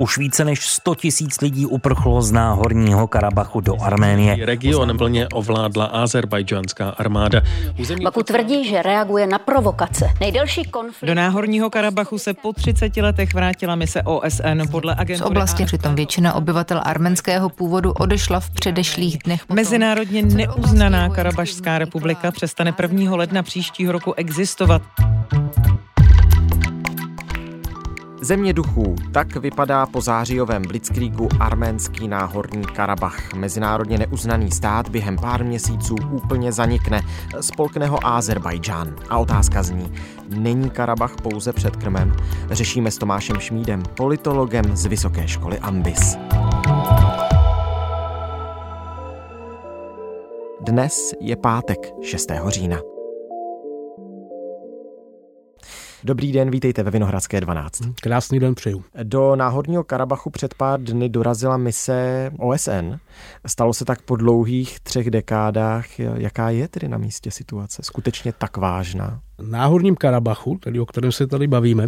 Už více než 100 tisíc lidí uprchlo z náhorního Karabachu do Arménie. Region plně ovládla azerbajdžánská armáda. Území... Baku tvrdí, že reaguje na provokace. Nejdelší konflikt... Do náhorního Karabachu se po 30 letech vrátila mise OSN podle agentury... Z oblasti přitom většina obyvatel arménského původu odešla v předešlých dnech. Potom... Mezinárodně neuznaná Karabašská republika přestane 1. ledna příštího roku existovat. Země duchů, tak vypadá po zářijovém blitzkriegu arménský náhorní Karabach. Mezinárodně neuznaný stát během pár měsíců úplně zanikne. Spolkne ho Azerbajdžán. A otázka zní, není Karabach pouze před krmem? Řešíme s Tomášem Šmídem, politologem z Vysoké školy Ambis. Dnes je pátek 6. října. Dobrý den, vítejte ve Vinohradské 12. Krásný den přeju. Do náhorního Karabachu před pár dny dorazila mise OSN. Stalo se tak po dlouhých třech dekádách. Jaká je tedy na místě situace? Skutečně tak vážná? Náhorním Karabachu, tedy o kterém se tady bavíme,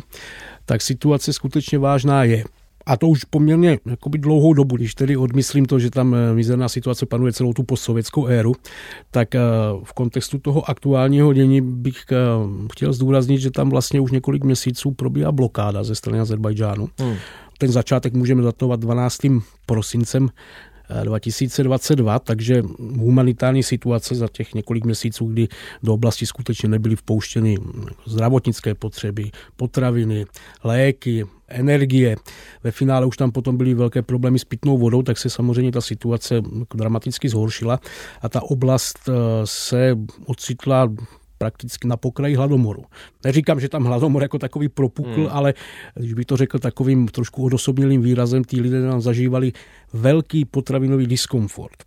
tak situace skutečně vážná je. A to už poměrně jakoby dlouhou dobu, když tedy odmyslím to, že tam eh, mizerná situace panuje celou tu postsovětskou éru, tak eh, v kontextu toho aktuálního dění bych eh, chtěl zdůraznit, že tam vlastně už několik měsíců probíhá blokáda ze strany Azerbajdžánu. Hmm. Ten začátek můžeme datovat 12. prosincem 2022, takže humanitární situace za těch několik měsíců, kdy do oblasti skutečně nebyly vpouštěny zdravotnické potřeby, potraviny, léky, energie. Ve finále už tam potom byly velké problémy s pitnou vodou, tak se samozřejmě ta situace dramaticky zhoršila a ta oblast eh, se ocitla prakticky na pokraji hladomoru. Neříkám, že tam hladomor jako takový propukl, hmm. ale když bych to řekl takovým trošku odosobnělým výrazem, ty lidé nám zažívali velký potravinový diskomfort.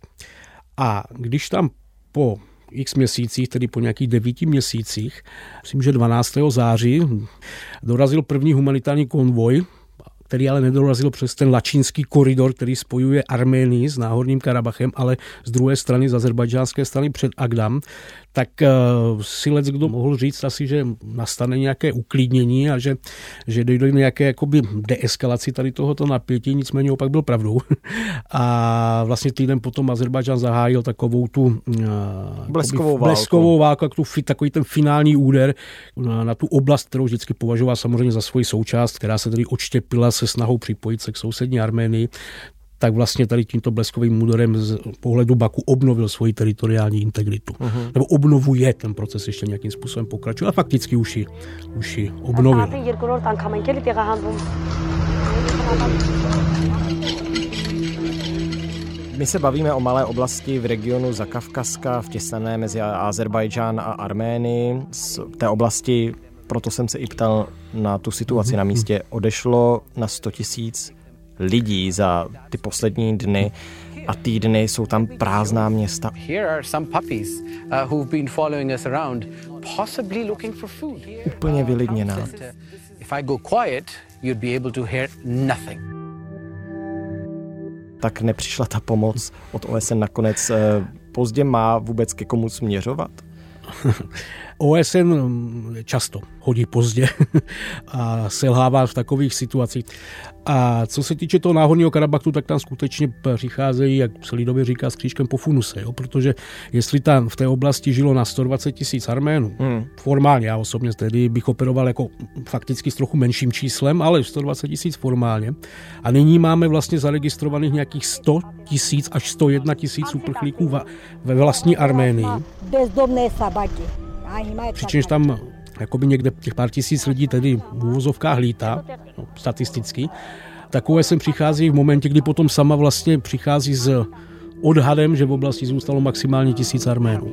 A když tam po x měsících, tedy po nějakých devíti měsících, myslím, že 12. září, dorazil první humanitární konvoj který ale nedorazil přes ten lačínský koridor, který spojuje Arménii s Náhorním Karabachem, ale z druhé strany, z azerbajdžánské strany před Agdam, tak uh, si lec kdo mohl říct asi, že nastane nějaké uklidnění a že, že dojde k nějaké jakoby deeskalaci tady tohoto napětí, nicméně opak byl pravdou. a vlastně týden potom Azerbajdžán zahájil takovou tu uh, bleskovou válku, bleskovou válku tu, takový ten finální úder na, na tu oblast, kterou vždycky považoval samozřejmě za svoji součást, která se tedy odštěpila se snahou připojit se k sousední Arménii, tak vlastně tady tímto bleskovým úderem z pohledu Baku obnovil svoji teritoriální integritu. Uh-huh. Nebo obnovuje ten proces ještě nějakým způsobem pokračuje a fakticky už ji, už ji obnovil. My se bavíme o malé oblasti v regionu Zakavkazka, vtěsnané mezi Azerbajdžán a Arménii. Z té oblasti proto jsem se i ptal na tu situaci na místě. Odešlo na 100 tisíc lidí za ty poslední dny a týdny jsou tam prázdná města. Úplně vylidněná. Tak nepřišla ta pomoc od OSN nakonec. Eh, pozdě má vůbec ke komu směřovat? OSN mm, často hodí pozdě a selhává v takových situacích. A co se týče toho náhodního Karabachtu, tak tam skutečně přicházejí, jak se lidově říká, s křížkem po funuse, jo? protože jestli tam v té oblasti žilo na 120 tisíc Arménů, hmm. formálně, já osobně tedy bych operoval jako fakticky s trochu menším číslem, ale 120 tisíc formálně. A nyní máme vlastně zaregistrovaných nějakých 100 tisíc až 101 tisíc uprchlíků ve vlastní Arménii. Bezdomné sabati. Přičemž tam jakoby někde těch pár tisíc lidí tedy v úvozovkách lítá, no, statisticky, takové sem přichází v momentě, kdy potom sama vlastně přichází s odhadem, že v oblasti zůstalo maximálně tisíc Arménů.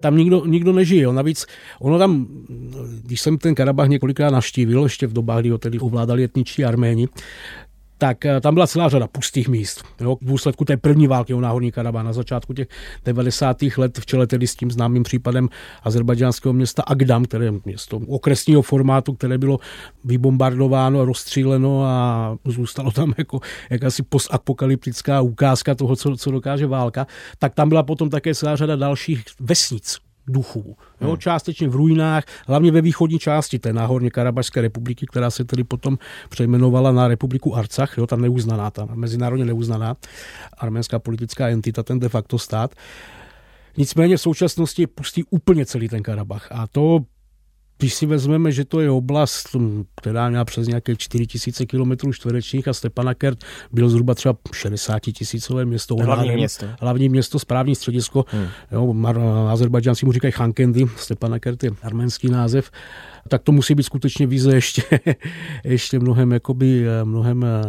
Tam nikdo, nikdo nežije. Navíc ono tam, když jsem ten Karabach několikrát navštívil, ještě v dobách, kdy ho tedy ovládali etničtí Arméni, tak eh, tam byla celá řada pustých míst. Jo, v důsledku té první války o náhorní Karabá na začátku těch 90. let v čele tedy s tím známým případem azerbajdžánského města Agdam, které město okresního formátu, které bylo vybombardováno, rozstříleno a zůstalo tam jako jakási postapokalyptická ukázka toho, co, co dokáže válka, tak tam byla potom také celá řada dalších vesnic, duchů. Jo, hmm. Částečně v ruinách, hlavně ve východní části té náhorně Karabašské republiky, která se tedy potom přejmenovala na republiku Arcach, jo, ta neuznaná, ta mezinárodně neuznaná arménská politická entita, ten de facto stát. Nicméně v současnosti pustí úplně celý ten Karabach. A to když si vezmeme, že to je oblast, která měla přes nějaké 4000 km čtverečních a Stepanakert byl zhruba třeba 60 tisícové město. Hlavní město. Hlavní město, správní středisko. Hmm. Jo, Azerbajdžanci mu říkají Hankendi, Stepanakert je arménský název tak to musí být skutečně víze ještě, ještě mnohem, jakoby, eh, mnohem eh,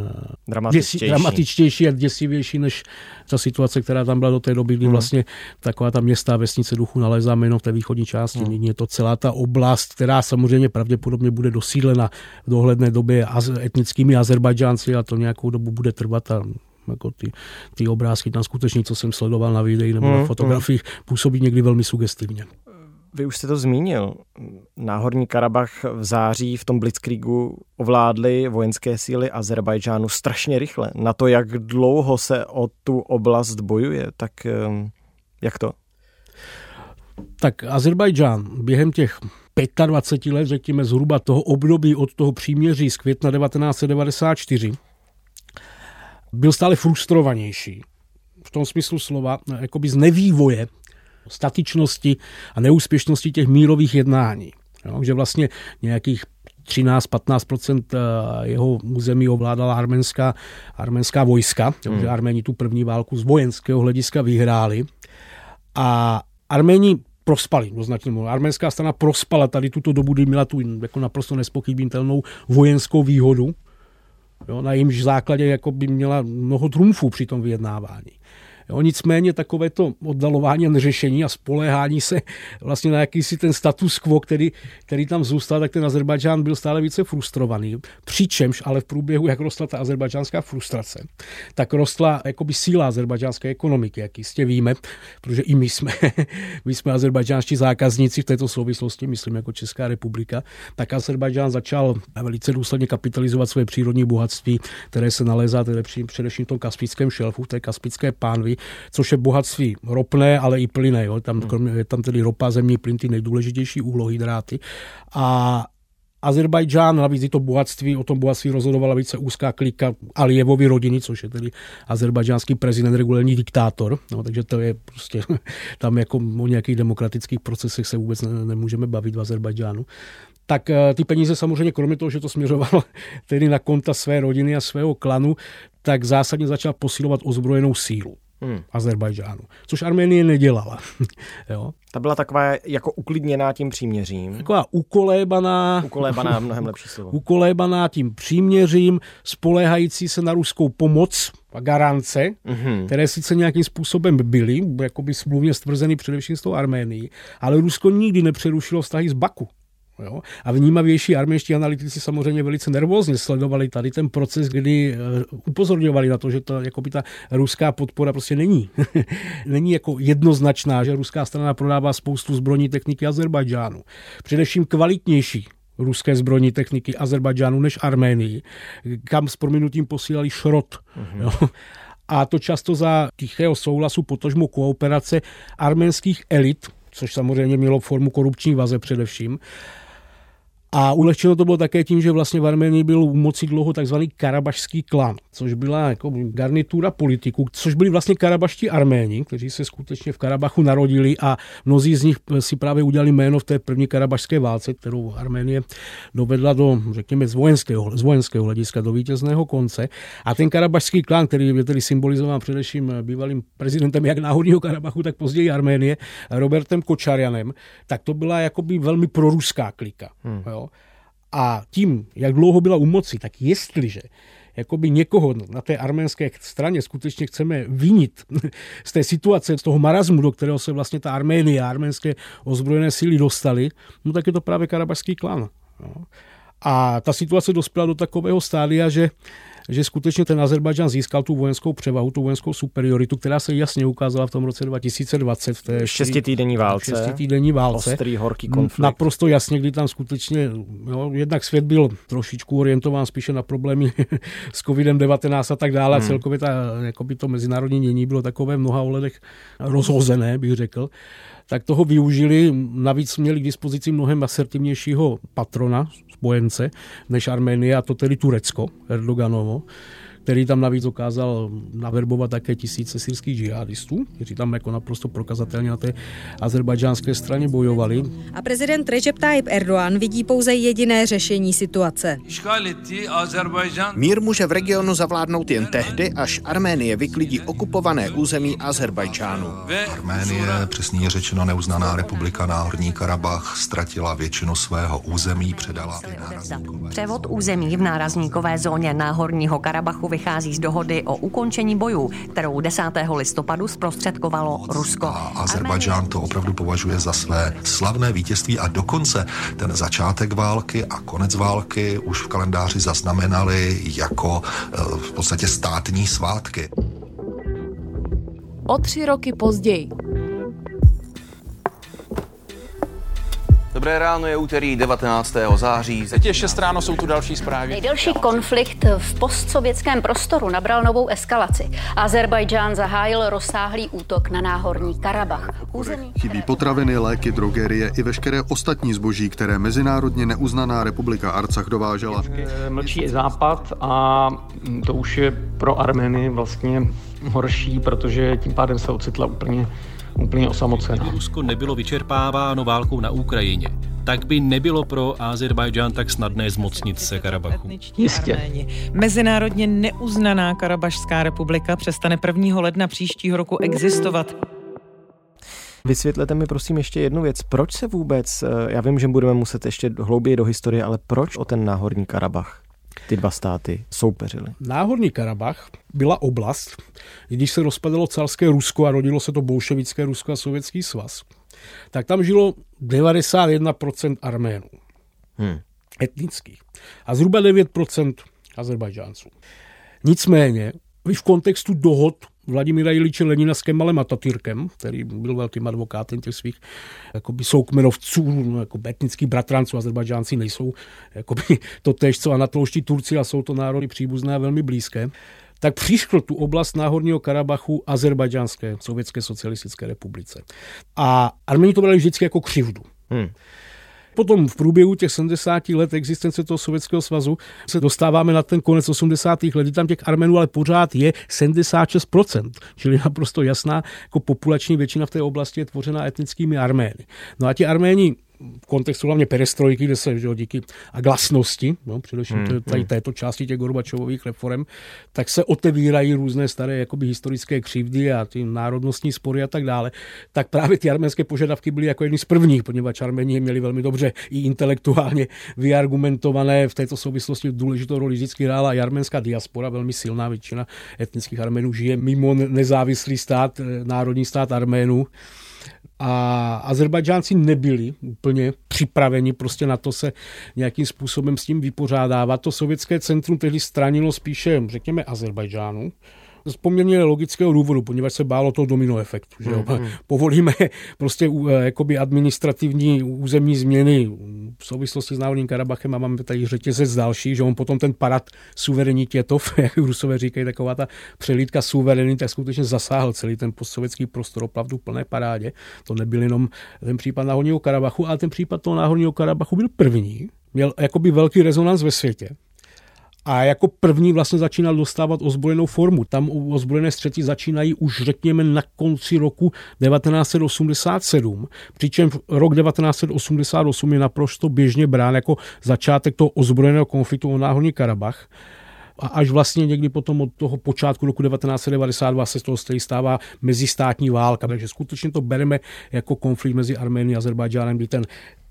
dramatičtější. dramatičtější a děsivější než ta situace, která tam byla do té doby, kdy hmm. vlastně taková ta města a vesnice duchu nalézáme jenom v té východní části. Hmm. Nyní je to celá ta oblast, která samozřejmě pravděpodobně bude dosídlena v dohledné době etnickými Azerbajdžánci a to nějakou dobu bude trvat a jako ty, ty obrázky tam skutečně, co jsem sledoval na videích nebo hmm. na fotografiích, působí někdy velmi sugestivně. Vy už jste to zmínil. Náhorní Karabach v září v tom Blitzkriegu ovládly vojenské síly Azerbajdžánu strašně rychle. Na to, jak dlouho se o tu oblast bojuje, tak ehm, jak to? Tak Azerbajdžán během těch 25 let, řekněme zhruba toho období od toho příměří z května 1994, byl stále frustrovanější v tom smyslu slova, jakoby z nevývoje statičnosti a neúspěšnosti těch mírových jednání. Jo, že vlastně nějakých 13-15% eh, jeho území ovládala arménská, arménská vojska, hmm. že Arméni tu první válku z vojenského hlediska vyhráli. A Arméni prospali do značného. Arménská strana prospala tady tuto dobu, kdy měla tu jako naprosto nespochybnitelnou vojenskou výhodu, jo, na jejímž základě jako by měla mnoho trumfů při tom vyjednávání. Jo, nicméně takové to oddalování a neřešení a spoléhání se vlastně na jakýsi ten status quo, který, který tam zůstal, tak ten Azerbajdžán byl stále více frustrovaný. Přičemž ale v průběhu, jak rostla ta azerbajdžánská frustrace, tak rostla jakoby síla azerbajdžánské ekonomiky, jak jistě víme, protože i my jsme, my jsme azerbajdžánští zákazníci v této souvislosti, myslím jako Česká republika, tak Azerbajdžán začal velice důsledně kapitalizovat své přírodní bohatství, které se nalézá především v tom kaspickém šelfu, v té kaspické pánvi, což je bohatství ropné, ale i plyné. Jo. Tam, kromě, je tam tedy ropa, zemní plyn, ty nejdůležitější uhlohydráty. A Azerbajdžán, navíc i to bohatství, o tom bohatství rozhodovala více úzká klika Alijevovy rodiny, což je tedy azerbajdžánský prezident, regulární diktátor. No, takže to je prostě, tam jako o nějakých demokratických procesech se vůbec ne, nemůžeme bavit v Azerbajdžánu tak eh, ty peníze samozřejmě, kromě toho, že to směřovalo tedy na konta své rodiny a svého klanu, tak zásadně začal posilovat ozbrojenou sílu hmm. Azerbajdžánu, což Arménie nedělala. jo. Ta byla taková jako uklidněná tím příměřím. Taková ukolébaná. Ukolébaná, mnohem lepší slovo. Ukolébaná tím příměřím, spoléhající se na ruskou pomoc a garance, mm-hmm. které sice nějakým způsobem byly, jakoby smluvně stvrzeny především s tou Arménií, ale Rusko nikdy nepřerušilo vztahy s Baku. Jo? A vnímavější arménští analytici samozřejmě velice nervózně sledovali tady ten proces, kdy uh, upozorňovali na to, že to jako by ta ruská podpora prostě není. není jako jednoznačná, že ruská strana prodává spoustu zbrojní techniky Azerbajdžánu. Především kvalitnější ruské zbrojní techniky Azerbajdžánu než Arménii, kam s prominutím posílali šrot. Mm-hmm. Jo? A to často za tichého souhlasu, potožmu kooperace arménských elit, což samozřejmě mělo formu korupční vaze především, a ulehčeno to bylo také tím, že vlastně v Armenii byl u moci dlouho takzvaný karabašský klan, což byla jako garnitura politiků, což byli vlastně karabaští Arméni, kteří se skutečně v Karabachu narodili a mnozí z nich si právě udělali jméno v té první karabašské válce, kterou Arménie dovedla do, řekněme, z vojenského, z vojenského hlediska do vítězného konce. A ten karabašský klan, který je tedy symbolizován především bývalým prezidentem jak náhodního Karabachu, tak později Arménie, Robertem Kočarianem, tak to byla jakoby velmi proruská klika. Hmm. Jo. A tím, jak dlouho byla u moci, tak jestliže jakoby někoho na té arménské straně skutečně chceme vinit z té situace, z toho marazmu, do kterého se vlastně ta Arménie a arménské ozbrojené síly dostali, no tak je to právě karabašský klan. A ta situace dospěla do takového stádia, že že skutečně ten Azerbajdžán získal tu vojenskou převahu, tu vojenskou superioritu, která se jasně ukázala v tom roce 2020 v té šestitýdenní válce. Šestitýdenní válce. Ostrý, horký konflikt. Naprosto jasně, kdy tam skutečně, jo, jednak svět byl trošičku orientován spíše na problémy s covidem-19 a tak dále. Hmm. Celkově ta, jakoby to mezinárodní dění bylo takové v mnoha ohledech rozhozené, bych řekl tak toho využili. Navíc měli k dispozici mnohem asertivnějšího patrona, spojence, než Arménie, a to tedy Turecko, Erdoganovo který tam navíc dokázal naverbovat také tisíce syrských džihadistů, kteří tam jako naprosto prokazatelně na té azerbajdžánské straně bojovali. A prezident Recep Tayyip Erdoğan vidí pouze jediné řešení situace. Mír může v regionu zavládnout jen tehdy, až Arménie vyklidí okupované území Azerbajdžánu. Arménie, přesně řečeno neuznaná republika Náhorní Karabach, ztratila většinu svého území, předala Převod území v nárazníkové zóně Náhorního Karabachu vychází z dohody o ukončení bojů, kterou 10. listopadu zprostředkovalo Rusko. A Azerbajdžán to opravdu považuje za své slavné vítězství a dokonce ten začátek války a konec války už v kalendáři zaznamenali jako eh, v podstatě státní svátky. O tři roky později Dobré ráno, je úterý 19. září. Teď je 6 ráno, jsou tu další zprávy. Nejdelší konflikt v postsovětském prostoru nabral novou eskalaci. Azerbajdžán zahájil rozsáhlý útok na náhorní Karabach. Území... Chybí potraviny, léky, drogerie i veškeré ostatní zboží, které mezinárodně neuznaná republika Arcach dovážela. Mlčí západ a to už je pro Armeny vlastně horší, protože tím pádem se ocitla úplně úplně osamocená. Rusko nebylo vyčerpáváno válkou na Ukrajině, tak by nebylo pro Azerbajdžán tak snadné zmocnit se Karabachu. Jistě. Mezinárodně neuznaná Karabašská republika přestane 1. ledna příštího roku existovat. Vysvětlete mi prosím ještě jednu věc. Proč se vůbec, eh, já vím, že budeme muset ještě hlouběji do historie, ale proč o ten náhorní Karabach ty dva státy soupeřily? Náhorní Karabach byla oblast, když se rozpadalo carské Rusko a rodilo se to bolševické Rusko a Sovětský svaz, tak tam žilo 91% Arménů. Hmm. Etnických. A zhruba 9% Azerbajdžánců. Nicméně, v kontextu dohod Vladimíra Iliče Lenina s Kemalem Atatürkem, který byl velkým advokátem těch svých jakoby, soukmenovců, no, jako etnických bratranců, Azerbajdžánci nejsou jakoby, to tež, co anatolští Turci a jsou to národy příbuzné a velmi blízké tak přišlo tu oblast Náhorního Karabachu Azerbajdžánské sovětské socialistické republice. A Armeni to brali vždycky jako křivdu. Hmm. Potom v průběhu těch 70 let existence toho Sovětského svazu se dostáváme na ten konec 80. let, tam těch Armenů ale pořád je 76%, čili naprosto jasná jako populační většina v té oblasti je tvořena etnickými Armény. No a ti Arméni v kontextu hlavně perestrojky, kde se že, díky a glasnosti, no, především hmm, tady hmm. této části těch Gorbačových reform, tak se otevírají různé staré jakoby historické křivdy a ty národnostní spory a tak dále. Tak právě ty arménské požadavky byly jako jedny z prvních, poněvadž Arméni měli velmi dobře i intelektuálně vyargumentované. V této souvislosti důležitou roli vždycky hrála i arménská diaspora, velmi silná většina etnických Arménů žije mimo nezávislý stát, eh, národní stát Arménů a Azerbajdžánci nebyli úplně připraveni prostě na to se nějakým způsobem s tím vypořádávat. To sovětské centrum tehdy stranilo spíše, řekněme, Azerbajdžánu z poměrně logického důvodu, poněvadž se bálo toho domino efektu. Že jo? Mm-hmm. Povolíme prostě uh, jakoby administrativní územní změny v souvislosti s Národním Karabachem a máme tady řetězec další, že on potom ten parad suverenitětov, jak Rusové říkají, taková ta přelídka suverenity, tak skutečně zasáhl celý ten postsovětský prostor opravdu v plné parádě. To nebyl jenom ten případ Náhorního Karabachu, ale ten případ toho Náhorního Karabachu byl první, měl jakoby velký rezonans ve světě a jako první vlastně začínal dostávat ozbrojenou formu. Tam ozbrojené střety začínají už řekněme na konci roku 1987, přičemž rok 1988 je naprosto běžně brán jako začátek toho ozbrojeného konfliktu o náhorní Karabach a až vlastně někdy potom od toho počátku roku 1992 se z toho stává mezistátní válka. Takže skutečně to bereme jako konflikt mezi Arménií a Azerbajdžánem, kdy ten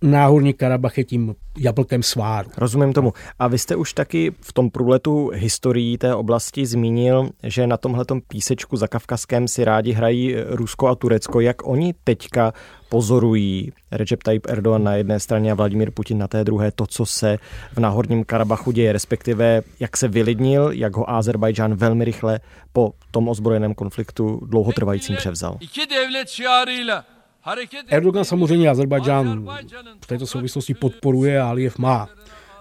Náhorní Karabach je tím jablkem sváru. Rozumím tomu. A vy jste už taky v tom průletu historií té oblasti zmínil, že na tomhle písečku za Kavkazském si rádi hrají Rusko a Turecko. Jak oni teďka pozorují Recep Tayyip Erdogan na jedné straně a Vladimír Putin na té druhé to, co se v Náhorním Karabachu děje, respektive jak se vylidnil, jak ho Azerbajdžán velmi rychle po tom ozbrojeném konfliktu dlouhotrvajícím převzal. Erdogan samozřejmě Azerbajdžán v této souvislosti podporuje a Aliyev má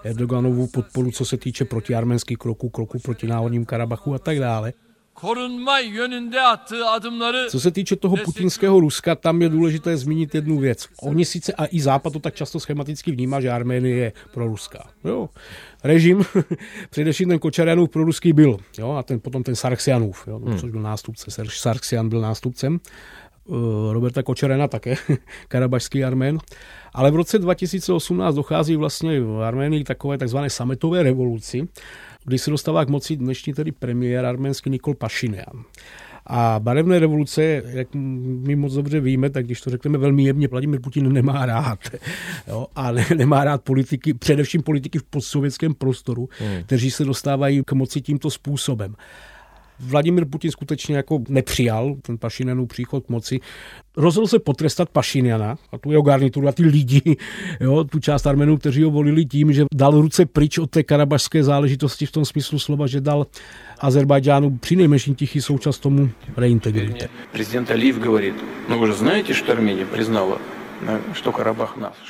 Erdoganovu podporu, co se týče protiarménských kroků, kroků proti náhodním Karabachu a tak dále. Co se týče toho putinského Ruska, tam je důležité zmínit jednu věc. Oni sice a i Západ to tak často schematicky vnímá, že Arménie je pro Ruska. Jo. Režim, především ten Kočarjanův pro ruský byl, jo, a ten, potom ten Sarksianův, jo, hmm. což byl nástupce. Sarksian byl nástupcem. Eh, Roberta Kočerena také, karabašský armén. Ale v roce 2018 dochází vlastně v Arménii takové takzvané sametové revoluci, kdy se dostává k moci dnešní tedy premiér arménský Nikol Pašinian. A barevné revoluce, jak my moc dobře víme, tak když to řekneme velmi jemně, Vladimir Putin nemá rád. Jo? A ne, nemá rád politiky, především politiky v postsovětském prostoru, hmm. kteří se dostávají k moci tímto způsobem. Vladimir Putin skutečně jako nepřijal ten Pašinanův příchod k moci. Rozhodl se potrestat Pašiniana a tu jeho garnituru a ty lidi, jo, tu část Armenů, kteří ho volili tím, že dal ruce pryč od té karabašské záležitosti v tom smyslu slova, že dal Azerbajdžánu při nejmenším tichý součas tomu reintegrujte. Prezident Aliyev говорит, ну вы же знаете, что Армения признала что Karabach nás.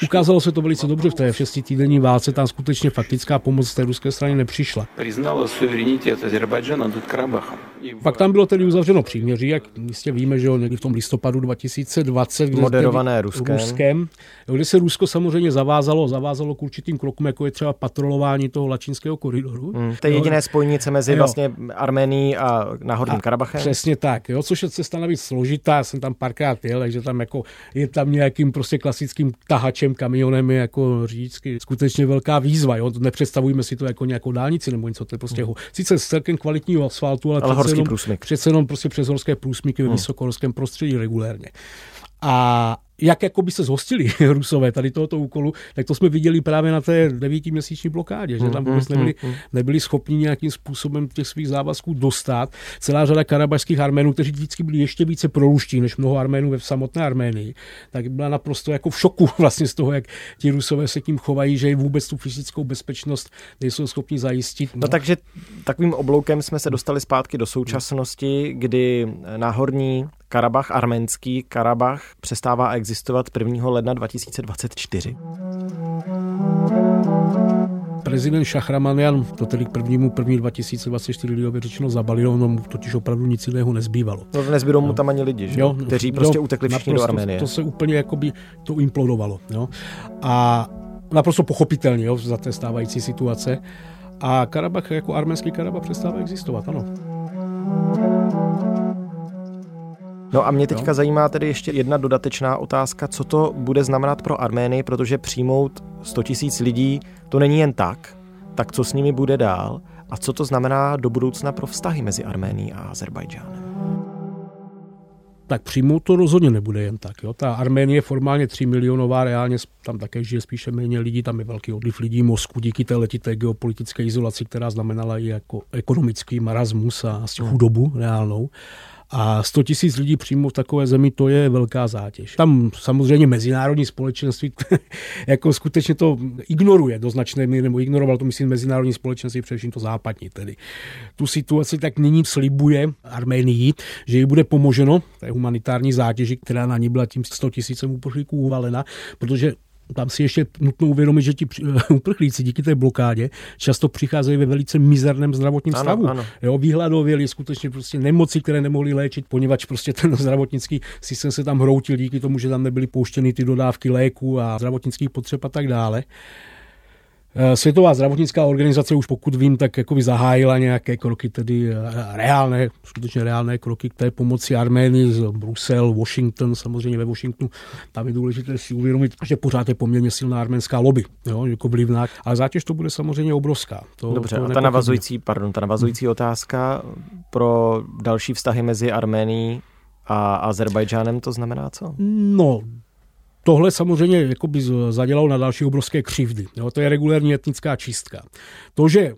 Ukázalo se to velice dobře v té šestitýdenní válce, tam skutečně faktická pomoc z té ruské strany nepřišla. Přiznala suverenitet Azerbajdžana nad Karabachem. Pak tam bylo tedy uzavřeno příměří, jak jistě víme, že někdy v tom listopadu 2020, kde moderované Ruskem. Ruskem, kde se Rusko samozřejmě zavázalo, zavázalo k určitým krokům, jako je třeba patrolování toho lačinského koridoru. Hmm, to je jediné spojnice mezi jo. vlastně Arménií a Náhorním Karabachem. Přesně tak, jo, což je cesta navíc složitá, jsem tam párkrát jel, takže tam jako je tam nějakým prostě klasickým tahačem, kamionem je jako řícky skutečně velká výzva. Jo? Nepředstavujeme si to jako nějakou dálnici nebo něco, to je prostě hmm. sice s celkem kvalitního asfaltu, ale, ale přece, jenom, průsmyk. přece jenom prostě přes horské průsmyky ve hmm. vysokohorském prostředí regulérně. A jak jako by se zhostili Rusové tady tohoto úkolu, tak to jsme viděli právě na té devítiměsíční blokádě, že tam vůbec nebyli, nebyli schopni nějakým způsobem těch svých závazků dostat. Celá řada karabašských Arménů, kteří vždycky byli ještě více proruští než mnoho Arménů ve samotné Arménii, tak byla naprosto jako v šoku vlastně z toho, jak ti Rusové se tím chovají, že vůbec tu fyzickou bezpečnost nejsou schopni zajistit. No, no takže takovým obloukem jsme se dostali zpátky do současnosti, kdy náhorní Karabach, arménský Karabach, přestává existovat 1. ledna 2024. Prezident Šachramanian to tedy k prvnímu první 2024 lidově řečeno zabalil, ono mu totiž opravdu nic jiného nezbývalo. No, nezbydou mu tam ani lidi, že? Jo, kteří prostě jo, utekli všichni naprosto, do Arménie. To se úplně jakoby to implodovalo. Jo? A naprosto pochopitelně jo, za té stávající situace. A Karabach jako arménský Karabach přestává existovat, ano. No a mě teďka jo. zajímá tedy ještě jedna dodatečná otázka, co to bude znamenat pro Arménii, protože přijmout 100 tisíc lidí to není jen tak, tak co s nimi bude dál a co to znamená do budoucna pro vztahy mezi Arménií a Azerbajdžánem? tak přijmout to rozhodně nebude jen tak. Jo. Ta Arménie je formálně 3 milionová, reálně tam také žije spíše méně lidí, tam je velký odliv lidí mozku díky té letité geopolitické izolaci, která znamenala i jako ekonomický marazmus a asi chudobu reálnou. A 100 tisíc lidí přímo v takové zemi, to je velká zátěž. Tam samozřejmě mezinárodní společenství jako skutečně to ignoruje do značné míry, nebo ignoroval to, myslím, mezinárodní společenství, především to západní tedy. Tu situaci tak nyní slibuje Arménii, že jí bude pomoženo té humanitární zátěži, která na ní byla tím 100 tisícem uprchlíků uvalena, protože tam si ještě nutno uvědomit, že ti uprchlíci díky té blokádě často přicházejí ve velice mizerném zdravotním ano, stavu. Ano. Jo, výhladověli skutečně prostě nemoci, které nemohli léčit, poněvadž prostě ten zdravotnický systém se tam hroutil díky tomu, že tam nebyly pouštěny ty dodávky léků a zdravotnických potřeb a tak dále. Eh, Světová zdravotnická organizace už pokud vím, tak jako by zahájila nějaké kroky, tedy eh, reálné, skutečně reálné kroky k té pomoci Arménii z Brusel, Washington, samozřejmě ve Washingtonu. Tam je důležité si uvědomit, že pořád je poměrně silná arménská lobby, jo, jako vlivná, ale zátěž to bude samozřejmě obrovská. To, Dobře, to a ta navazující, pardon, ta navazující hmm. otázka pro další vztahy mezi Arménií a Azerbajdžánem to znamená co? No, tohle samozřejmě jako by zadělalo na další obrovské křivdy. Jo, to je regulární etnická čistka. To, že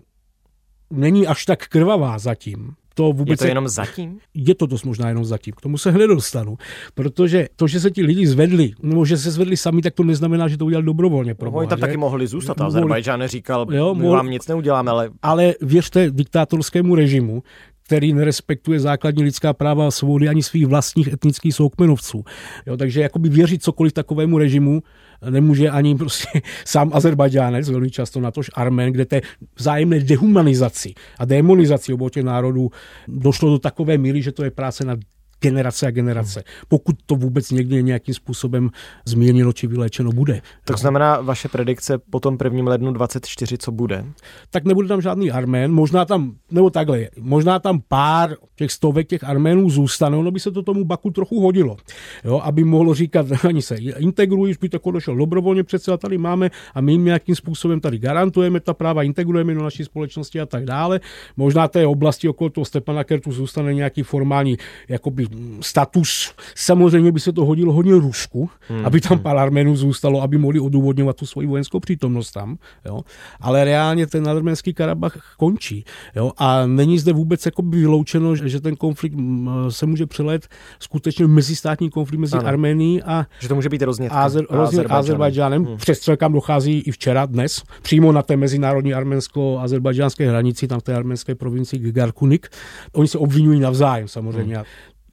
není až tak krvavá zatím, to vůbec je to jenom zatím? Je to dost možná jenom zatím. K tomu se hned dostanu. Protože to, že se ti lidi zvedli, nebo že se zvedli sami, tak to neznamená, že to udělali dobrovolně. Pro no, oni tam že? taky mohli zůstat. Mohli... Azerbajdžán neříkal, jo, my mohl... vám nic neuděláme, ale... Ale věřte diktátorskému režimu, který nerespektuje základní lidská práva a svobody ani svých vlastních etnických soukmenovců. Jo, takže jakoby věřit cokoliv takovému režimu nemůže ani prostě sám Azerbajdžánec, velmi často na tož Armen, kde té vzájemné dehumanizaci a demonizaci obou těch národů došlo do takové míry, že to je práce na generace a generace, pokud to vůbec někdy nějakým způsobem zmírněno či vyléčeno bude. Tak znamená vaše predikce po tom prvním lednu 24, co bude? Tak nebude tam žádný Armén, možná tam, nebo takhle, možná tam pár těch stovek těch Arménů zůstane, ono by se to tomu Baku trochu hodilo, jo, aby mohlo říkat, ani se integrují, by to došel dobrovolně, přece tady máme a my jim nějakým způsobem tady garantujeme ta práva, integrujeme do naší společnosti a tak dále. Možná té oblasti okolo toho Stepana Kertu zůstane nějaký formální jakoby status. Samozřejmě by se to hodilo hodně Rusku, hmm. aby tam hmm. pár Arménů zůstalo, aby mohli odůvodňovat tu svoji vojenskou přítomnost tam. Jo. Ale reálně ten arménský Karabach končí. Jo. A není zde vůbec jako by vyloučeno, že ten konflikt se může přelet skutečně mezistátní konflikt mezi ano. Arménií a že to může být roznět Azer, Azerbajdžánem. Hmm. Přes kam dochází i včera, dnes, přímo na té mezinárodní arménsko-azerbajdžánské hranici, tam v té arménské provincii Garkunik. Oni se obvinují navzájem samozřejmě. Hmm.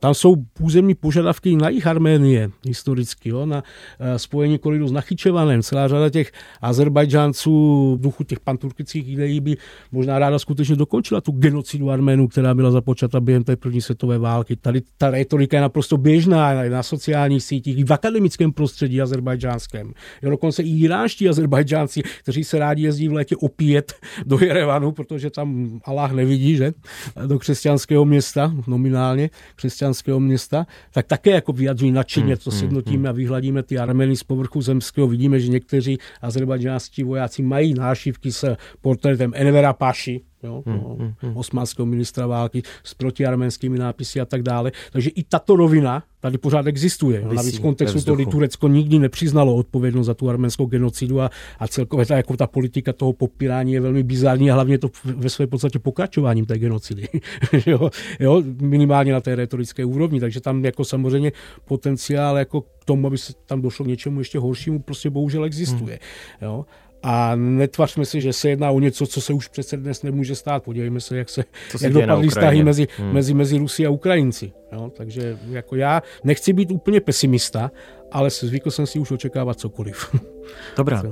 Tam jsou územní požadavky na jich Arménie historicky, jo, na uh, spojení koridu s Nachyčevanem. Celá řada těch Azerbajdžánců v duchu těch panturkických ideí by možná ráda skutečně dokončila tu genocidu Arménů, která byla započata během té první světové války. Tady ta retorika je naprosto běžná na sociálních sítích, i v akademickém prostředí azerbajdžánském. Jo, dokonce i iránští Azerbajdžánci, kteří se rádi jezdí v létě opět do Jerevanu, protože tam Allah nevidí, že? Do křesťanského města, nominálně křesťanského křesťanského města, tak také jako vyjadřují nadšeně, hmm, to hmm, sjednotíme hmm. a vyhladíme ty armeny z povrchu zemského. Vidíme, že někteří azerbajdžánští vojáci mají nášivky s portrétem Envera Paši, jo, hmm, hmm. osmanského ministra války s protiarménskými nápisy a tak dále. Takže i tato rovina tady pořád existuje. Vysí, Navíc v kontextu toho, kdy Turecko nikdy nepřiznalo odpovědnost za tu arménskou genocidu a, a celkově ta, jako ta politika toho popírání je velmi bizární a hlavně to ve své podstatě pokračováním té genocidy. jo, jo, minimálně na té retorické úrovni. Takže tam jako samozřejmě potenciál jako k tomu, aby se tam došlo k něčemu ještě horšímu, prostě bohužel existuje. Hmm. Jo. A netvařme si, že se jedná o něco, co se už přece dnes nemůže stát. Podívejme se, jak se, se jak dopadly vztahy mezi, hmm. mezi, mezi Rusy a Ukrajinci. Jo? Takže jako já nechci být úplně pesimista, ale zvykl jsem si už očekávat cokoliv. Dobrá.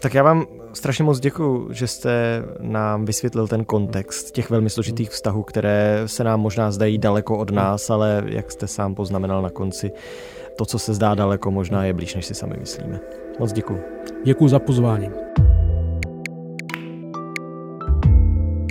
Tak já vám strašně moc děkuji, že jste nám vysvětlil ten kontext těch velmi složitých vztahů, které se nám možná zdají daleko od nás, ale jak jste sám poznamenal na konci, to, co se zdá daleko, možná je blíž, než si sami myslíme. Moc děkuji. Děkuji za pozvání.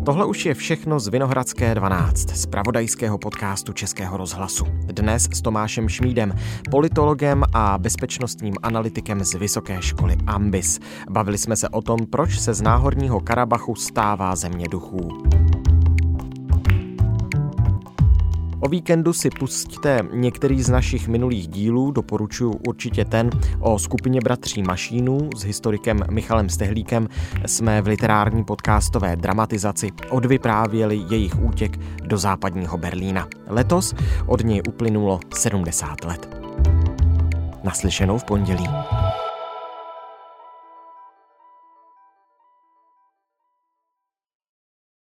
Tohle už je všechno z Vinohradské 12, z pravodajského podcastu Českého rozhlasu. Dnes s Tomášem Šmídem, politologem a bezpečnostním analytikem z Vysoké školy Ambis. Bavili jsme se o tom, proč se z náhorního Karabachu stává země duchů. O víkendu si pustíte některý z našich minulých dílů, doporučuji určitě ten o skupině bratří Mašínů s historikem Michalem Stehlíkem. Jsme v literární podcastové dramatizaci odvyprávěli jejich útěk do západního Berlína. Letos od něj uplynulo 70 let. Naslyšenou v pondělí.